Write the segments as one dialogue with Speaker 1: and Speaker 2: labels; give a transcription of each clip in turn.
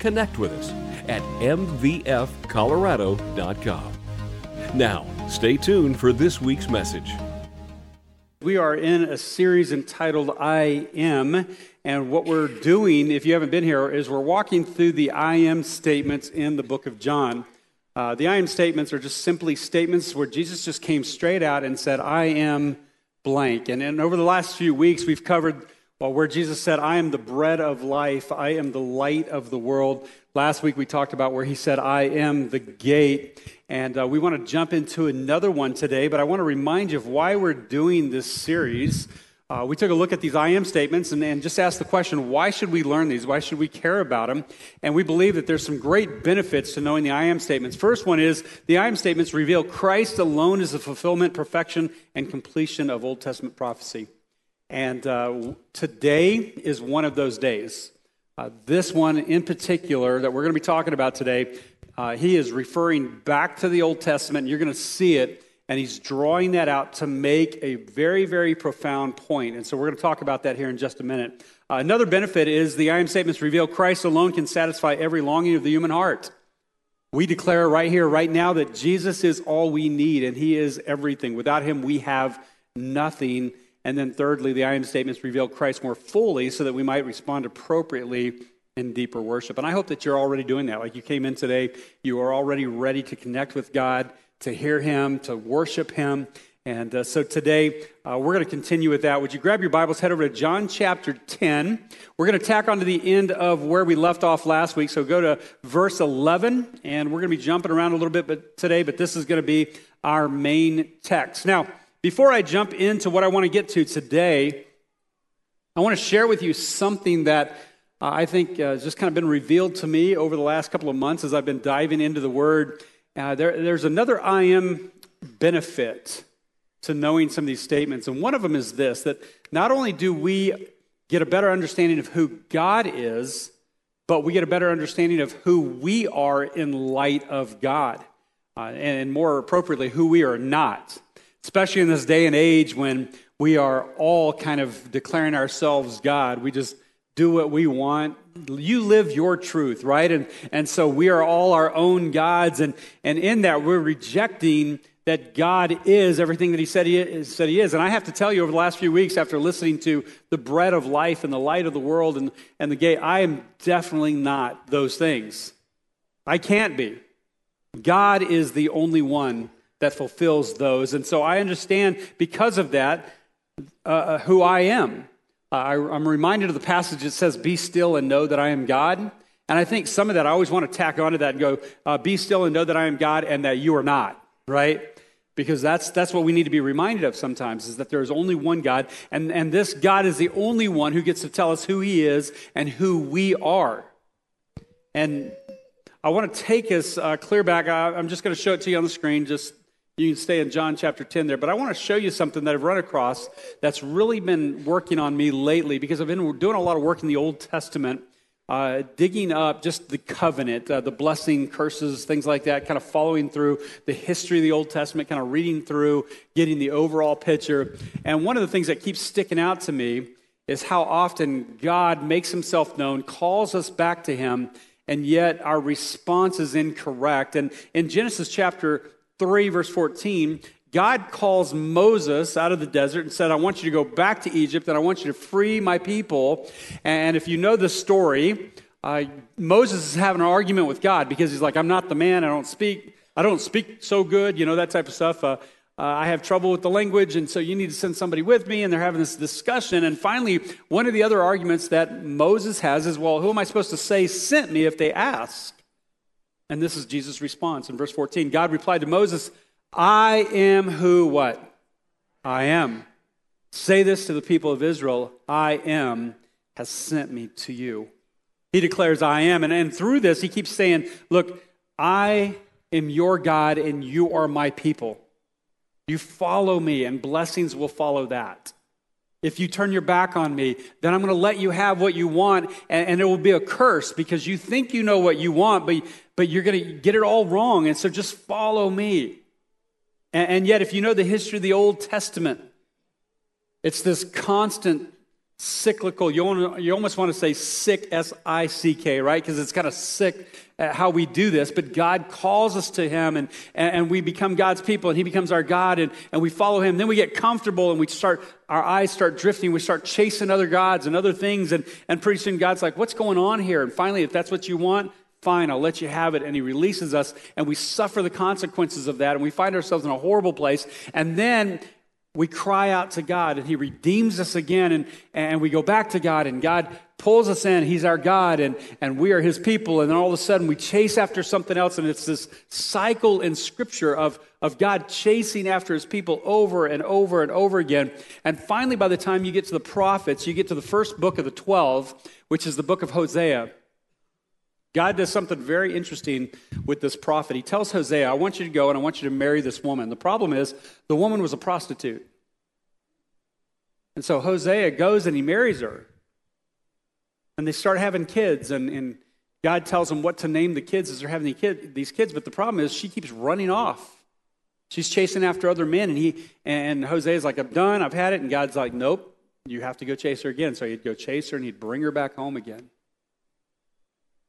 Speaker 1: connect with us at mvfcolorado.com. Now, stay tuned for this week's message.
Speaker 2: We are in a series entitled I Am, and what we're doing, if you haven't been here, is we're walking through the I Am statements in the book of John. Uh, the I Am statements are just simply statements where Jesus just came straight out and said, I am blank. And, and over the last few weeks, we've covered well, where Jesus said, I am the bread of life, I am the light of the world. Last week we talked about where he said, I am the gate. And uh, we want to jump into another one today, but I want to remind you of why we're doing this series. Uh, we took a look at these I am statements and, and just asked the question why should we learn these? Why should we care about them? And we believe that there's some great benefits to knowing the I am statements. First one is the I am statements reveal Christ alone is the fulfillment, perfection, and completion of Old Testament prophecy. And uh, today is one of those days. Uh, this one in particular that we're going to be talking about today, uh, he is referring back to the Old Testament. And you're going to see it, and he's drawing that out to make a very, very profound point. And so we're going to talk about that here in just a minute. Uh, another benefit is the I am statements reveal Christ alone can satisfy every longing of the human heart. We declare right here, right now, that Jesus is all we need, and he is everything. Without him, we have nothing. And then, thirdly, the I am statements reveal Christ more fully so that we might respond appropriately in deeper worship. And I hope that you're already doing that. Like you came in today, you are already ready to connect with God, to hear Him, to worship Him. And uh, so today, uh, we're going to continue with that. Would you grab your Bibles, head over to John chapter 10. We're going to tack on to the end of where we left off last week. So go to verse 11, and we're going to be jumping around a little bit but today, but this is going to be our main text. Now, before I jump into what I want to get to today, I want to share with you something that uh, I think uh, has just kind of been revealed to me over the last couple of months as I've been diving into the Word. Uh, there, there's another I am benefit to knowing some of these statements. And one of them is this that not only do we get a better understanding of who God is, but we get a better understanding of who we are in light of God, uh, and more appropriately, who we are not especially in this day and age when we are all kind of declaring ourselves God. We just do what we want. You live your truth, right? And, and so we are all our own gods. And, and in that, we're rejecting that God is everything that He said he, is, said he is. And I have to tell you, over the last few weeks, after listening to the bread of life and the light of the world and, and the gate, I am definitely not those things. I can't be. God is the only one that fulfills those. And so I understand because of that uh, uh, who I am. I, am reminded of the passage that says, Be still and know that I am God. And I think some of that, I always want to tack onto that and go, uh, Be still and know that I am God and that you are not, right? Because that's, that's what we need to be reminded of sometimes, is that there is only one God. And, and this God is the only one who gets to tell us who he is and who we are. And I want to take us uh, clear back. I, I'm just going to show it to you on the screen. Just you can stay in John chapter 10 there. But I want to show you something that I've run across that's really been working on me lately because I've been doing a lot of work in the Old Testament, uh, digging up just the covenant, uh, the blessing, curses, things like that, kind of following through the history of the Old Testament, kind of reading through, getting the overall picture. And one of the things that keeps sticking out to me is how often God makes himself known, calls us back to him, and yet our response is incorrect. And in Genesis chapter 3, verse 14, God calls Moses out of the desert and said, I want you to go back to Egypt and I want you to free my people. And if you know the story, uh, Moses is having an argument with God because he's like, I'm not the man, I don't speak, I don't speak so good, you know, that type of stuff. Uh, uh, I have trouble with the language, and so you need to send somebody with me. And they're having this discussion. And finally, one of the other arguments that Moses has is, well, who am I supposed to say sent me if they ask? And this is Jesus' response in verse 14. God replied to Moses, I am who what? I am. Say this to the people of Israel I am has sent me to you. He declares, I am. And, and through this, he keeps saying, Look, I am your God and you are my people. You follow me, and blessings will follow that. If you turn your back on me, then I'm going to let you have what you want, and, and, it will be a curse because you think you know what you want, but, but you're going to get it all wrong. And so just follow me. And, and yet, if you know the history of the Old Testament, it's this constant cyclical, you, you almost want to say sick, S I C K, right? Because it's kind of sick how we do this, but God calls us to Him and, and we become God's people and He becomes our God and, and we follow Him. Then we get comfortable and we start, our eyes start drifting. We start chasing other gods and other things. And, and pretty soon God's like, what's going on here? And finally, if that's what you want, fine, I'll let you have it. And He releases us and we suffer the consequences of that and we find ourselves in a horrible place. And then we cry out to God and He redeems us again, and, and we go back to God, and God pulls us in. He's our God, and, and we are His people. And then all of a sudden, we chase after something else, and it's this cycle in Scripture of, of God chasing after His people over and over and over again. And finally, by the time you get to the prophets, you get to the first book of the 12, which is the book of Hosea. God does something very interesting with this prophet. He tells Hosea, I want you to go and I want you to marry this woman. The problem is, the woman was a prostitute. And so Hosea goes and he marries her. And they start having kids, and, and God tells them what to name the kids as they're having these kids. But the problem is, she keeps running off. She's chasing after other men, and he and Hosea's like, "I'm done. I've had it." And God's like, "Nope, you have to go chase her again." So he'd go chase her, and he'd bring her back home again.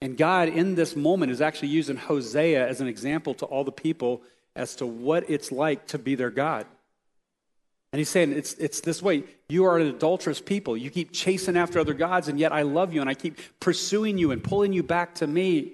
Speaker 2: And God, in this moment, is actually using Hosea as an example to all the people as to what it's like to be their God. And he's saying, it's, it's this way. You are an adulterous people. You keep chasing after other gods, and yet I love you, and I keep pursuing you and pulling you back to me.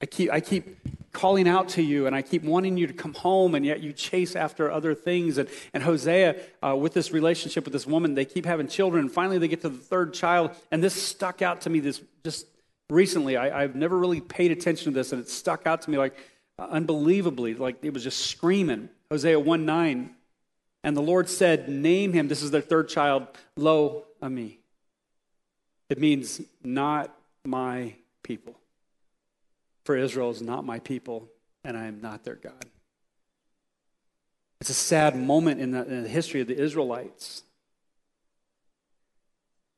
Speaker 2: I keep, I keep calling out to you, and I keep wanting you to come home, and yet you chase after other things. And, and Hosea, uh, with this relationship with this woman, they keep having children, and finally they get to the third child, and this stuck out to me this just recently. I, have never really paid attention to this, and it stuck out to me like uh, unbelievably, like it was just screaming. Hosea 1 9. And the Lord said, Name him, this is their third child, Lo Ami. It means not my people. For Israel is not my people, and I am not their God. It's a sad moment in the, in the history of the Israelites.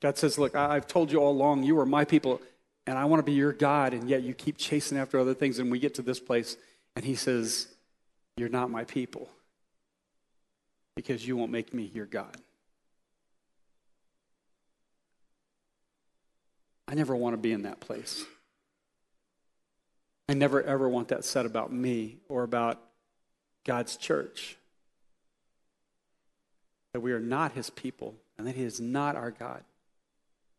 Speaker 2: God says, Look, I've told you all along, you are my people and I want to be your God, and yet you keep chasing after other things. And we get to this place, and he says, You're not my people because you won't make me your God. I never want to be in that place. I never ever want that said about me or about God's church. That we are not his people and that he is not our God.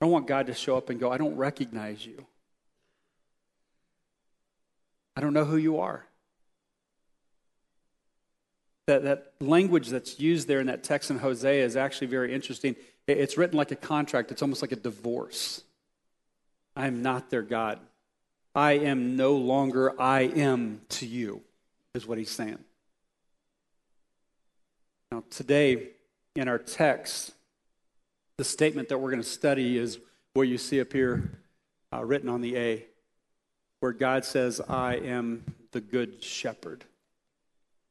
Speaker 2: I don't want God to show up and go, I don't recognize you. I don't know who you are. That, that language that's used there in that text in Hosea is actually very interesting. It's written like a contract, it's almost like a divorce. I am not their God. I am no longer I am to you, is what he's saying. Now, today in our text, the statement that we're going to study is what you see up here uh, written on the A, where God says, I am the good shepherd.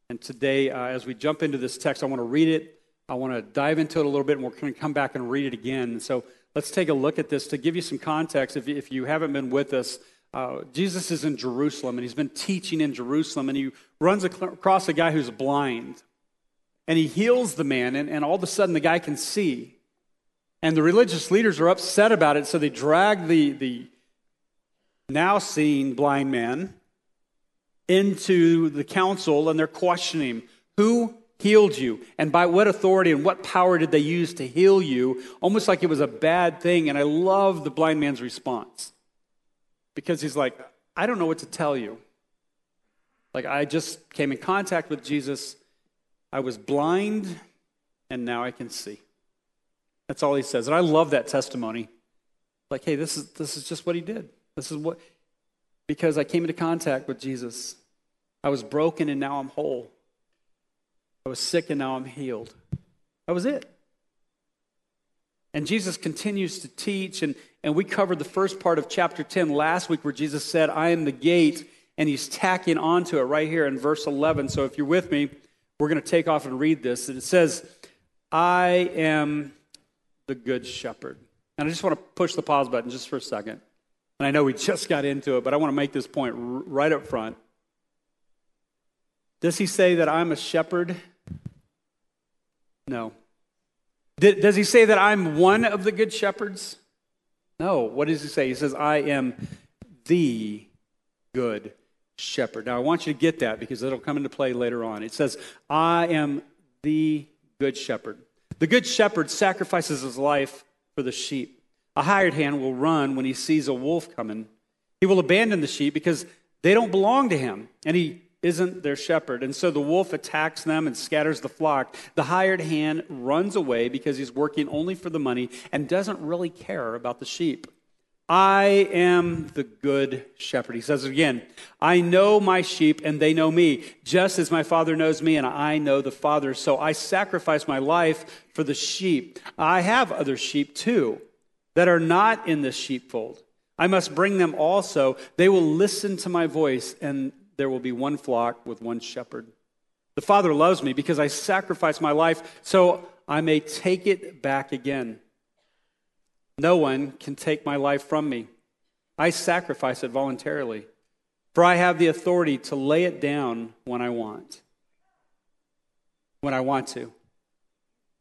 Speaker 2: And today, uh, as we jump into this text, I want to read it. I want to dive into it a little bit, and we're going to come back and read it again. So let's take a look at this to give you some context. If you, if you haven't been with us, uh, Jesus is in Jerusalem, and he's been teaching in Jerusalem, and he runs across a guy who's blind. And he heals the man, and, and all of a sudden the guy can see. And the religious leaders are upset about it, so they drag the, the now seeing blind man into the council and they're questioning who healed you and by what authority and what power did they use to heal you, almost like it was a bad thing. And I love the blind man's response because he's like, I don't know what to tell you. Like, I just came in contact with Jesus, I was blind, and now I can see. That's all he says. And I love that testimony. Like, hey, this is, this is just what he did. This is what, because I came into contact with Jesus. I was broken and now I'm whole. I was sick and now I'm healed. That was it. And Jesus continues to teach, and, And we covered the first part of chapter 10 last week where Jesus said, I am the gate. And he's tacking onto it right here in verse 11. So if you're with me, we're going to take off and read this. And it says, I am the good shepherd. And I just want to push the pause button just for a second. And I know we just got into it, but I want to make this point right up front. Does he say that I'm a shepherd? No. Does he say that I'm one of the good shepherds? No. What does he say? He says, I am the good shepherd. Now, I want you to get that because it'll come into play later on. It says, I am the good shepherd. The good shepherd sacrifices his life for the sheep. A hired hand will run when he sees a wolf coming. He will abandon the sheep because they don't belong to him, and he isn't their shepherd. And so the wolf attacks them and scatters the flock. The hired hand runs away because he's working only for the money and doesn't really care about the sheep. I am the good shepherd. He says it again I know my sheep and they know me, just as my Father knows me and I know the Father. So I sacrifice my life for the sheep. I have other sheep too that are not in the sheepfold. I must bring them also. They will listen to my voice, and there will be one flock with one shepherd. The Father loves me because I sacrifice my life so I may take it back again. No one can take my life from me. I sacrifice it voluntarily, for I have the authority to lay it down when I want, when I want to,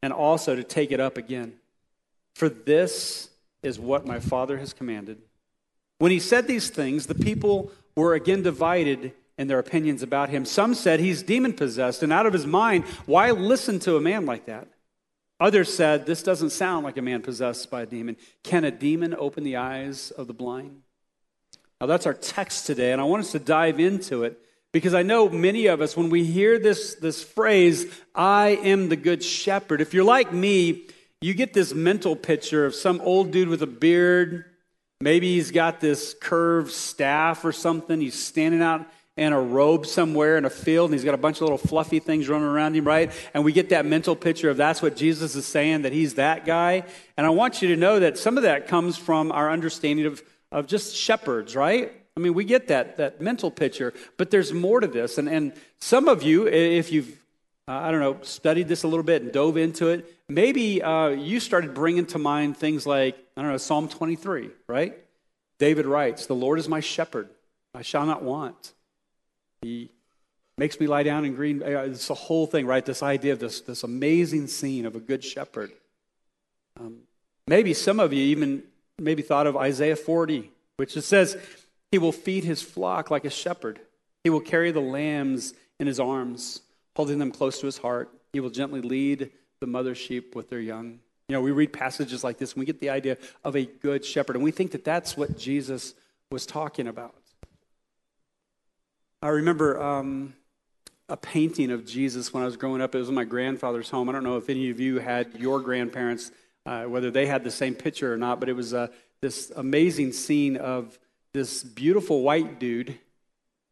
Speaker 2: and also to take it up again. For this is what my Father has commanded. When he said these things, the people were again divided in their opinions about him. Some said he's demon possessed and out of his mind. Why listen to a man like that? Others said, This doesn't sound like a man possessed by a demon. Can a demon open the eyes of the blind? Now, that's our text today, and I want us to dive into it because I know many of us, when we hear this, this phrase, I am the good shepherd, if you're like me, you get this mental picture of some old dude with a beard. Maybe he's got this curved staff or something. He's standing out in a robe somewhere in a field, and he's got a bunch of little fluffy things running around him, right? And we get that mental picture of that's what Jesus is saying, that he's that guy. And I want you to know that some of that comes from our understanding of, of just shepherds, right? I mean, we get that, that mental picture, but there's more to this. And, and some of you, if you've, uh, I don't know, studied this a little bit and dove into it, maybe uh, you started bringing to mind things like, I don't know, Psalm 23, right? David writes, The Lord is my shepherd, I shall not want. He makes me lie down in green. Uh, it's the whole thing, right? This idea of this, this amazing scene of a good shepherd. Um, maybe some of you even maybe thought of Isaiah 40, which it says, He will feed his flock like a shepherd. He will carry the lambs in his arms, holding them close to his heart. He will gently lead the mother sheep with their young. You know, we read passages like this and we get the idea of a good shepherd, and we think that that's what Jesus was talking about. I remember um, a painting of Jesus when I was growing up. It was in my grandfather's home. I don't know if any of you had your grandparents, uh, whether they had the same picture or not, but it was uh, this amazing scene of this beautiful white dude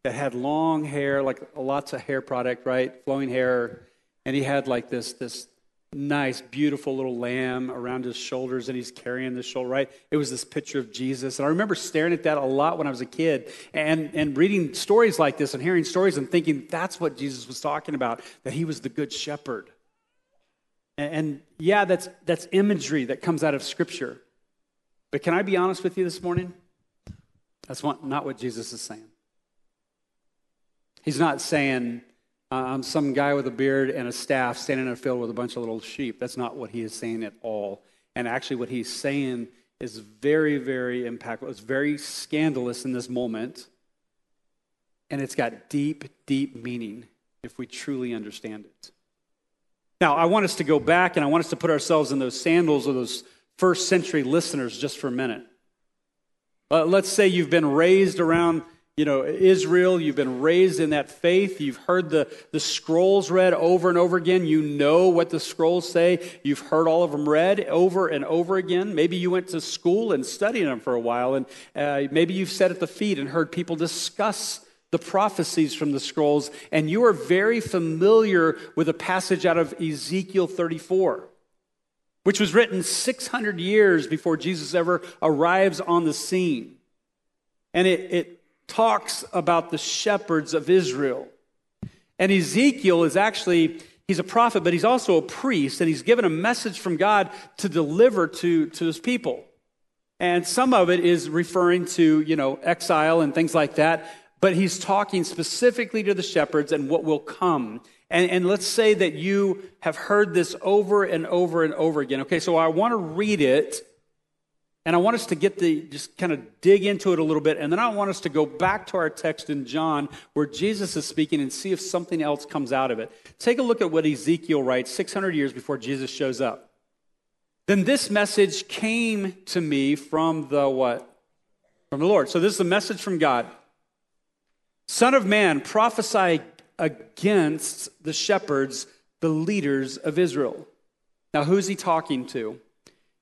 Speaker 2: that had long hair, like lots of hair product, right? Flowing hair. And he had like this, this nice, beautiful little lamb around his shoulders, and he's carrying the shoulder, right? It was this picture of Jesus. And I remember staring at that a lot when I was a kid and, and reading stories like this and hearing stories and thinking that's what Jesus was talking about, that he was the good shepherd. And, and yeah, that's, that's imagery that comes out of Scripture. But can I be honest with you this morning? That's not what Jesus is saying. He's not saying, I'm some guy with a beard and a staff standing in a field with a bunch of little sheep. That's not what he is saying at all. And actually, what he's saying is very, very impactful. It's very scandalous in this moment. And it's got deep, deep meaning if we truly understand it. Now, I want us to go back and I want us to put ourselves in those sandals of those first century listeners just for a minute. Uh, let's say you've been raised around you know, Israel, you've been raised in that faith. You've heard the, the scrolls read over and over again. You know what the scrolls say. You've heard all of them read over and over again. Maybe you went to school and studied them for a while, and uh, maybe you've sat at the feet and heard people discuss the prophecies from the scrolls, and you are very familiar with a passage out of Ezekiel 34 which was written 600 years before Jesus ever arrives on the scene. And it, it talks about the shepherds of Israel. And Ezekiel is actually, he's a prophet, but he's also a priest, and he's given a message from God to deliver to, to his people. And some of it is referring to, you know, exile and things like that, but he's talking specifically to the shepherds and what will come. And, and let's say that you have heard this over and over and over again. Okay, so I want to read it and I want us to get the, just kind of dig into it a little bit. And then I want us to go back to our text in John where Jesus is speaking and see if something else comes out of it. Take a look at what Ezekiel writes 600 years before Jesus shows up. Then this message came to me from the what? From the Lord. So this is a message from God. Son of man, prophesy against the shepherds, the leaders of Israel. Now, who's he talking to?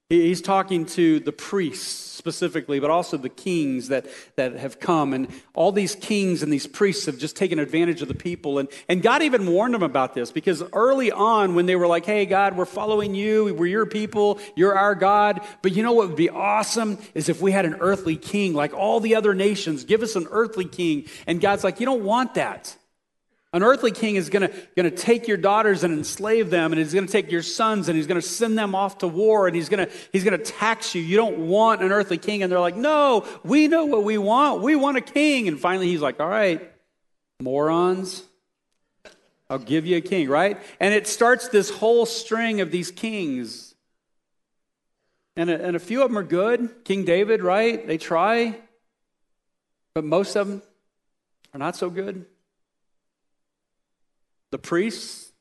Speaker 2: He's talking to the priests specifically, but also the kings that, that have come. And all these kings and these priests have just taken advantage of the people. And, and God even warned them about this because early on, when they were like, hey, God, we're following you, we're your people, you're our God. But you know what would be awesome is if we had an earthly king like all the other nations. Give us an earthly king. And God's like, you don't want that. An earthly king is going to take your daughters and enslave them, and he's going to take your sons and he's going to send them off to war, and he's going he's to tax you. You don't want an earthly king, and they're like, "No, we know what we want. We want a king." And finally, he's like, "All right, morons, I'll give you a king." Right? And it starts this whole string of these kings, and a, and a few of them are good. King David, right? They try, but most of them are not so good. The priests,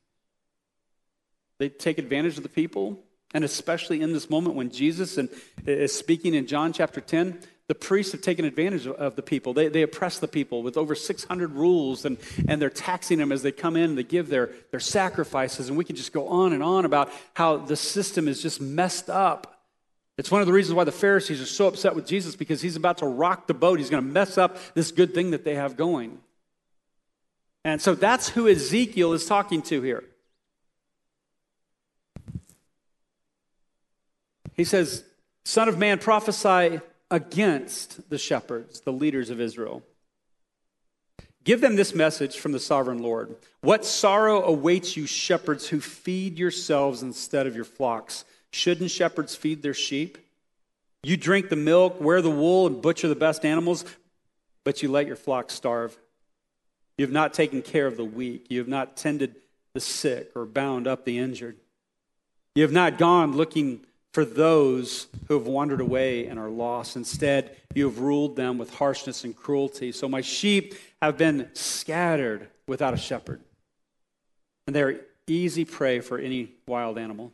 Speaker 2: they take advantage of the people. And especially in this moment when Jesus and, uh, is speaking in John chapter 10, the priests have taken advantage of the people. They, they oppress the people with over 600 rules, and, and they're taxing them as they come in and they give their, their sacrifices. And we can just go on and on about how the system is just messed up. It's one of the reasons why the Pharisees are so upset with Jesus because he's about to rock the boat. He's going to mess up this good thing that they have going. And so that's who Ezekiel is talking to here. He says, Son of man, prophesy against the shepherds, the leaders of Israel. Give them this message from the sovereign Lord. What sorrow awaits you, shepherds who feed yourselves instead of your flocks? Shouldn't shepherds feed their sheep? You drink the milk, wear the wool, and butcher the best animals, but you let your flock starve. You have not taken care of the weak. You have not tended the sick or bound up the injured. You have not gone looking for those who have wandered away and are lost. Instead, you have ruled them with harshness and cruelty. So my sheep have been scattered without a shepherd, and they are easy prey for any wild animal.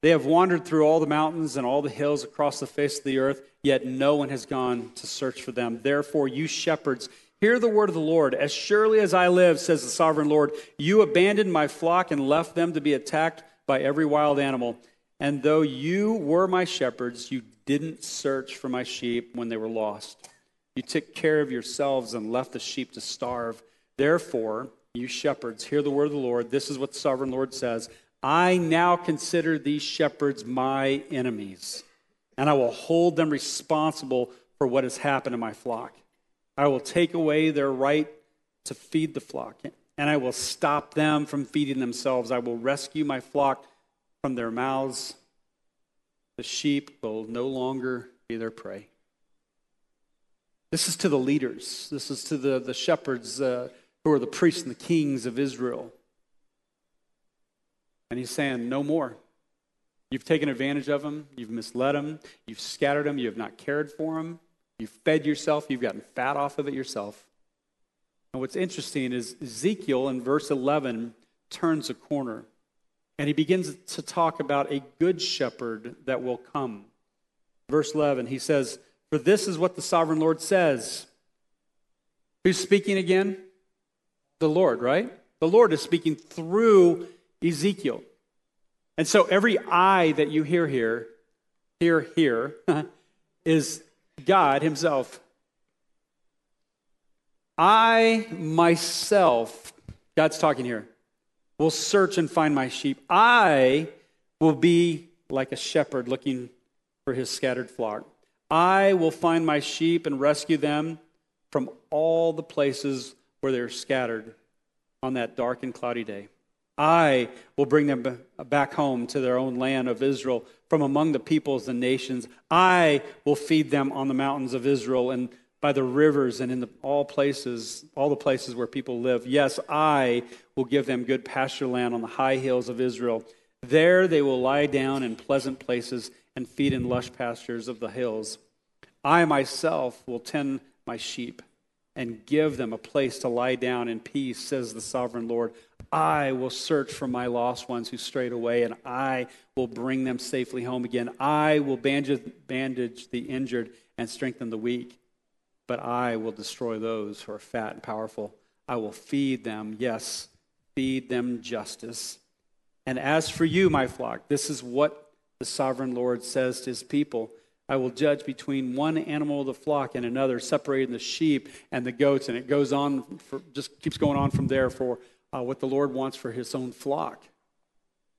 Speaker 2: They have wandered through all the mountains and all the hills across the face of the earth, yet no one has gone to search for them. Therefore, you shepherds, Hear the word of the Lord. As surely as I live, says the sovereign Lord, you abandoned my flock and left them to be attacked by every wild animal. And though you were my shepherds, you didn't search for my sheep when they were lost. You took care of yourselves and left the sheep to starve. Therefore, you shepherds, hear the word of the Lord. This is what the sovereign Lord says I now consider these shepherds my enemies, and I will hold them responsible for what has happened to my flock. I will take away their right to feed the flock, and I will stop them from feeding themselves. I will rescue my flock from their mouths. The sheep will no longer be their prey. This is to the leaders, this is to the, the shepherds uh, who are the priests and the kings of Israel. And he's saying, No more. You've taken advantage of them, you've misled them, you've scattered them, you have not cared for them. You've fed yourself, you've gotten fat off of it yourself. And what's interesting is Ezekiel in verse 11 turns a corner and he begins to talk about a good shepherd that will come. Verse 11, he says, For this is what the sovereign Lord says. Who's speaking again? The Lord, right? The Lord is speaking through Ezekiel. And so every I that you hear here, hear here, is God Himself. I myself, God's talking here, will search and find my sheep. I will be like a shepherd looking for his scattered flock. I will find my sheep and rescue them from all the places where they're scattered on that dark and cloudy day. I will bring them back home to their own land of Israel from among the peoples and nations. I will feed them on the mountains of Israel and by the rivers and in the, all places, all the places where people live. Yes, I will give them good pasture land on the high hills of Israel. There they will lie down in pleasant places and feed in lush pastures of the hills. I myself will tend my sheep and give them a place to lie down in peace, says the sovereign Lord. I will search for my lost ones who strayed away, and I will bring them safely home again. I will bandage, the injured and strengthen the weak, but I will destroy those who are fat and powerful. I will feed them, yes, feed them justice. And as for you, my flock, this is what the sovereign Lord says to his people. I will judge between one animal of the flock and another, separating the sheep and the goats. And it goes on, for, just keeps going on from there for uh, what the Lord wants for his own flock.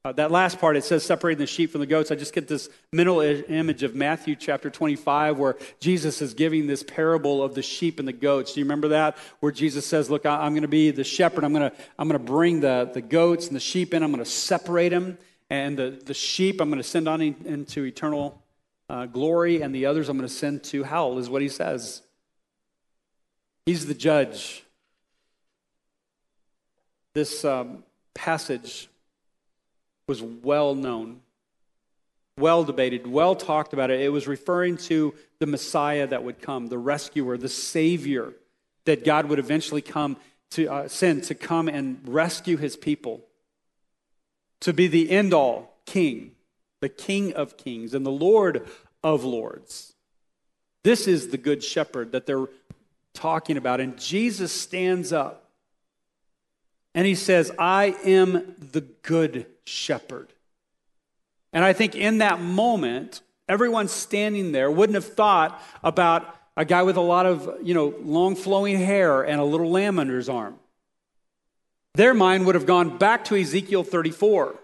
Speaker 2: Uh, that last part, it says separating the sheep from the goats. I just get this mental image of Matthew chapter 25, where Jesus is giving this parable of the sheep and the goats. Do you remember that? Where Jesus says, Look, I, am going to be the shepherd. I'm going to, I'm going to bring the, the goats and the sheep in. I'm going to separate them. And the, the sheep I'm going to send on in, into eternal uh, glory, and the others I'm going to send to hell, is what he says. He's the judge. This um, passage was well known, well debated, well talked about. It. it was referring to the Messiah that would come, the rescuer, the Savior that God would eventually come to uh, send to come and rescue his people, to be the end all king the King of Kings and the Lord of Lords. This is the Good Shepherd that they're talking about. And Jesus stands up and he says, I am the Good Shepherd. And I think in that moment, everyone standing there wouldn't have thought about a guy with a lot of, you know, long flowing hair and a little lamb under his arm. Their mind would have gone back to Ezekiel 34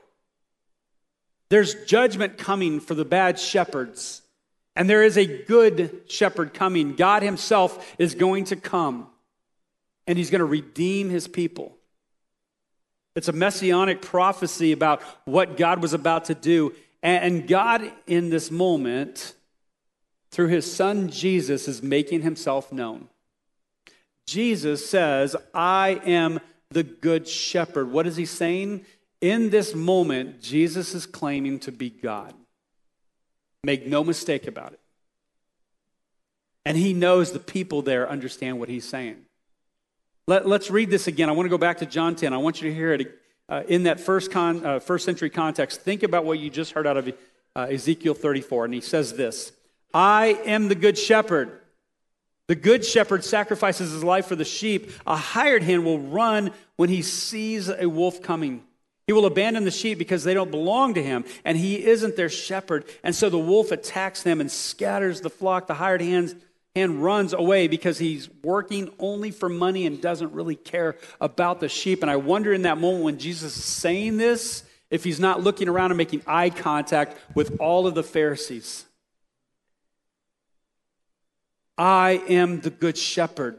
Speaker 2: there's judgment coming for the bad shepherds, and there is a good shepherd coming. God Himself is going to come, and He's going to redeem His people. It's a messianic prophecy about what God was about to do. And God, in this moment, through His Son Jesus, is making Himself known. Jesus says, I am the good shepherd. What is He saying? In this moment, Jesus is claiming to be God. Make no mistake about it. And he knows the people there understand what he's saying. Let, us read this again. I want to go back to John 10. I want you to hear it uh, in that first, con, uh, first century context. Think about what you just heard out of uh, Ezekiel 34. And he says this I am the good shepherd. The good shepherd sacrifices his life for the sheep. A hired hand will run when he sees a wolf coming. He will abandon the sheep because they don't belong to him, and he isn't their shepherd. And so the wolf attacks them and scatters the flock. The hired hand, hand runs away because he's working only for money and doesn't really care about the sheep. And I wonder in that moment when Jesus is saying this, if he's not looking around and making eye contact with all of the Pharisees. I am the good shepherd.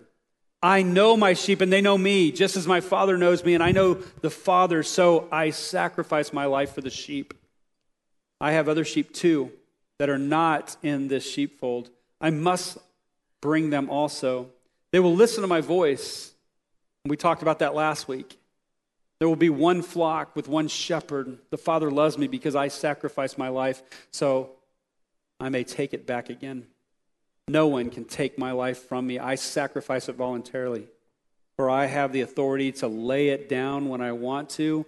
Speaker 2: I know my sheep and they know me, just as my Father knows me, and I know the Father, so I sacrifice my life for the sheep. I have other sheep too that are not in this sheepfold. I must bring them also. They will listen to my voice. We talked about that last week. There will be one flock with one shepherd. The Father loves me because I sacrificed my life so I may take it back again. No one can take my life from me. I sacrifice it voluntarily. For I have the authority to lay it down when I want to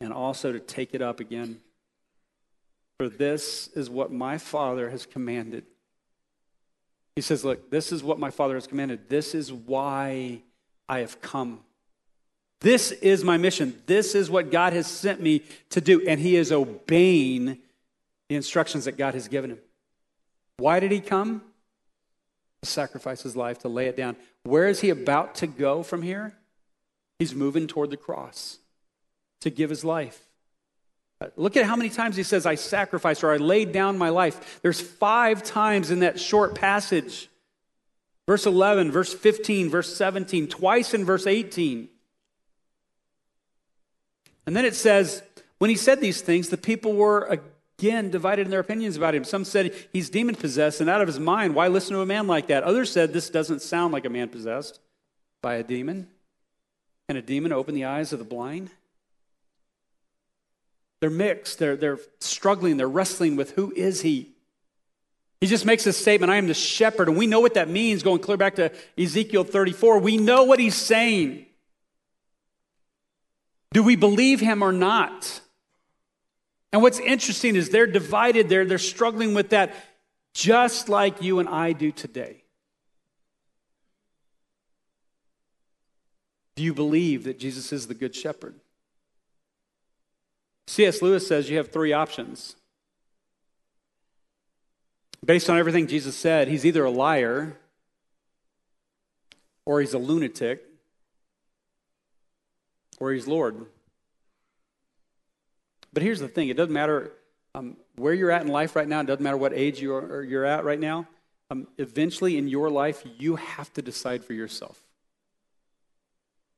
Speaker 2: and also to take it up again. For this is what my Father has commanded. He says, Look, this is what my Father has commanded. This is why I have come. This is my mission. This is what God has sent me to do. And he is obeying the instructions that God has given him. Why did he come? To sacrifice his life, to lay it down. Where is he about to go from here? He's moving toward the cross to give his life. Look at how many times he says, I sacrificed or I laid down my life. There's five times in that short passage. Verse 11, verse 15, verse 17, twice in verse 18. And then it says, when he said these things, the people were again divided in their opinions about him. Some said he's demon possessed and out of his mind. Why listen to a man like that? Others said this doesn't sound like a man possessed by a demon. Can a demon open the eyes of the blind? They're mixed. They're, they're struggling. They're wrestling with who is he? He just makes a statement I am the shepherd. And we know what that means, going clear back to Ezekiel 34. We know what he's saying. Do we believe him or not? And what's interesting is they're divided, they're, they're struggling with that just like you and I do today. Do you believe that Jesus is the Good Shepherd? C.S. Lewis says you have three options. Based on everything Jesus said, he's either a liar or he's a lunatic or he's Lord. But here's the thing it doesn't matter um, where you're at in life right now, it doesn't matter what age you're, you're at right now. Um, eventually in your life, you have to decide for yourself.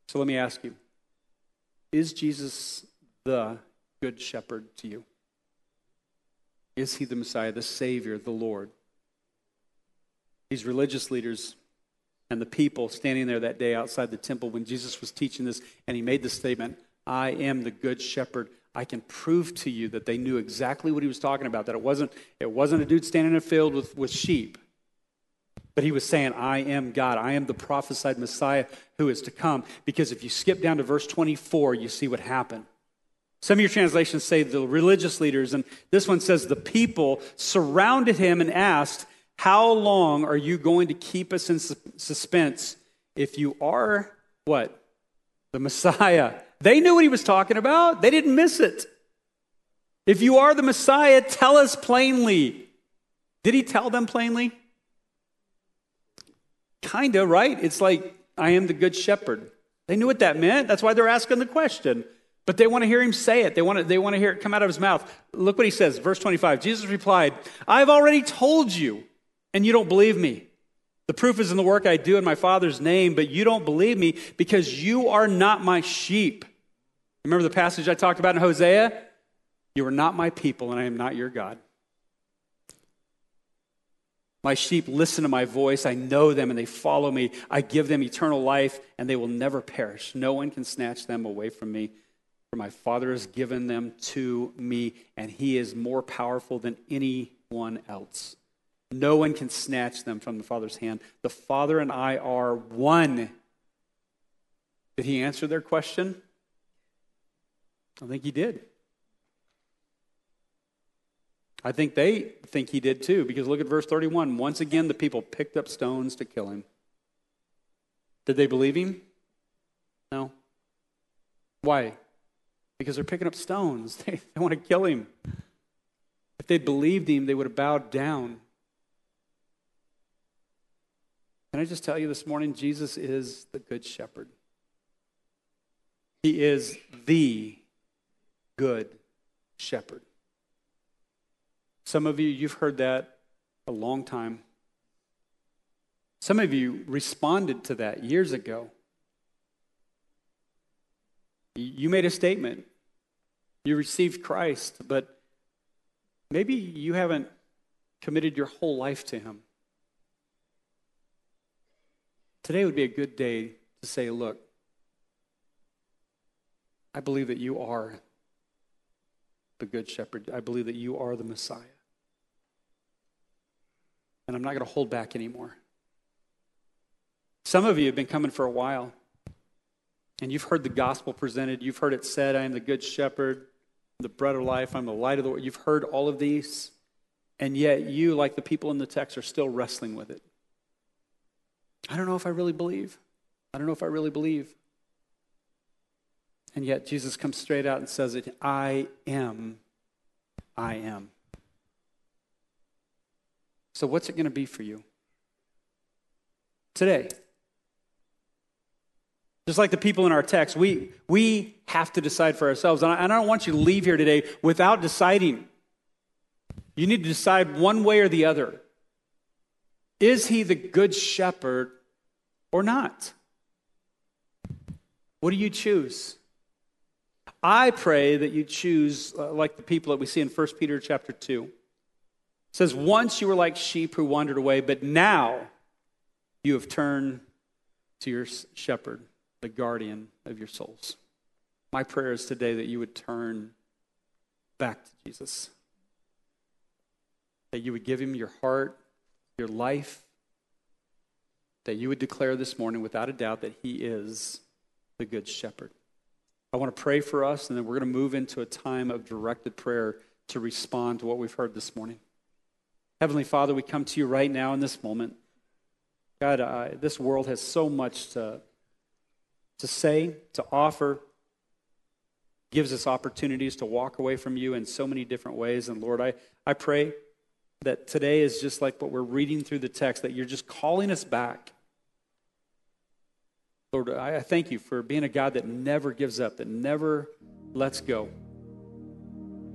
Speaker 2: So let me ask you Is Jesus the good shepherd to you? Is he the Messiah, the Savior, the Lord? These religious leaders and the people standing there that day outside the temple when Jesus was teaching this, and he made the statement, I am the good shepherd. I can prove to you that they knew exactly what he was talking about, that it wasn't, it wasn't a dude standing in a field with, with sheep. But he was saying, I am God. I am the prophesied Messiah who is to come. Because if you skip down to verse 24, you see what happened. Some of your translations say the religious leaders, and this one says the people surrounded him and asked, How long are you going to keep us in suspense if you are what? The Messiah. They knew what he was talking about, they didn't miss it. If you are the Messiah, tell us plainly. Did he tell them plainly? Kind of, right? It's like, I am the good shepherd. They knew what that meant. That's why they're asking the question. But they want to hear him say it. They want to, they want to hear it come out of his mouth. Look what he says, verse 25. Jesus replied, I've already told you, and you don't believe me. The proof is in the work I do in my Father's name, but you don't believe me because you are not my sheep. Remember the passage I talked about in Hosea? You are not my people, and I am not your God. My sheep listen to my voice. I know them and they follow me. I give them eternal life and they will never perish. No one can snatch them away from me. For my Father has given them to me, and he is more powerful than anyone else. No one can snatch them from the Father's hand. The Father and I are one. Did he answer their question? I think he did. I think they think he did too, because look at verse 31. Once again, the people picked up stones to kill him. Did they believe him? No. Why? Because they're picking up stones. They, they want to kill him. If they'd believed him, they would have bowed down. Can I just tell you this morning, Jesus is the good shepherd. He is the good shepherd. Some of you, you've heard that a long time. Some of you responded to that years ago. You made a statement. You received Christ, but maybe you haven't committed your whole life to Him. Today would be a good day to say, Look, I believe that you are the Good Shepherd. I believe that you are the Messiah. And I'm not going to hold back anymore. Some of you have been coming for a while, and you've heard the gospel presented. You've heard it said, I am the Good Shepherd the bread of life, I'm the light of the world. You've heard all of these, and yet you, like the people in the text, are still wrestling with it. I don't know if I really believe. I don't know if I really believe. And yet Jesus comes straight out and says it I am, I am. So, what's it going to be for you? Today, Just like the people in our text, we, we have to decide for ourselves. And I, and I don't want you to leave here today without deciding. You need to decide one way or the other. Is he the good shepherd or not? What do you choose? I pray that you choose uh, like the people that we see in 1 Peter chapter 2. It says, Once you were like sheep who wandered away, but now you have turned to your shepherd the guardian of your souls. My prayer is today that you would turn back to Jesus, that you would give him your heart, your life, that you would declare this morning without a doubt that he is the good shepherd. I want to pray for us, and then we're going to move into a time of directed prayer to respond to what we've heard this morning. Heavenly Father, we come to you right now in this moment. God, this world has so much to to say, to offer, gives us opportunities to walk away from you in so many different ways. And Lord, I, I pray that today is just like what we're reading through the text, that you're just calling us back. Lord, I thank you for being a God that never gives up, that never lets go.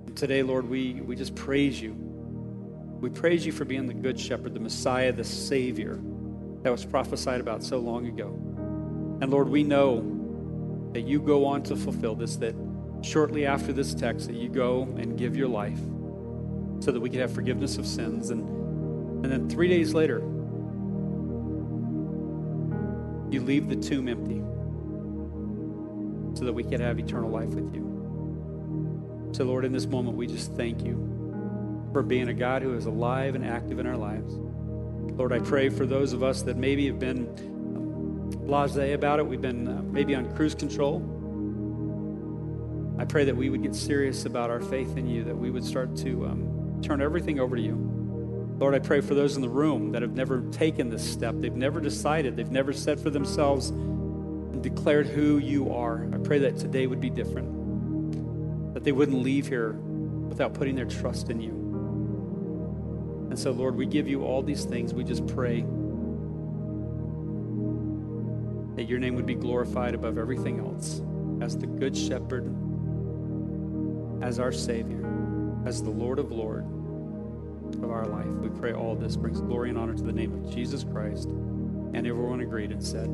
Speaker 2: And today, Lord, we, we just praise you. We praise you for being the good shepherd, the Messiah, the Savior that was prophesied about so long ago. And Lord, we know that you go on to fulfill this, that shortly after this text, that you go and give your life so that we can have forgiveness of sins. And, and then three days later, you leave the tomb empty so that we can have eternal life with you. So, Lord, in this moment, we just thank you for being a God who is alive and active in our lives. Lord, I pray for those of us that maybe have been blase about it. We've been uh, maybe on cruise control. I pray that we would get serious about our faith in you, that we would start to um, turn everything over to you. Lord, I pray for those in the room that have never taken this step. They've never decided, they've never said for themselves and declared who you are. I pray that today would be different, that they wouldn't leave here without putting their trust in you. And so, Lord, we give you all these things. We just pray your name would be glorified above everything else as the Good Shepherd, as our Savior, as the Lord of Lord of our life. We pray all this brings glory and honor to the name of Jesus Christ. And everyone agreed and said,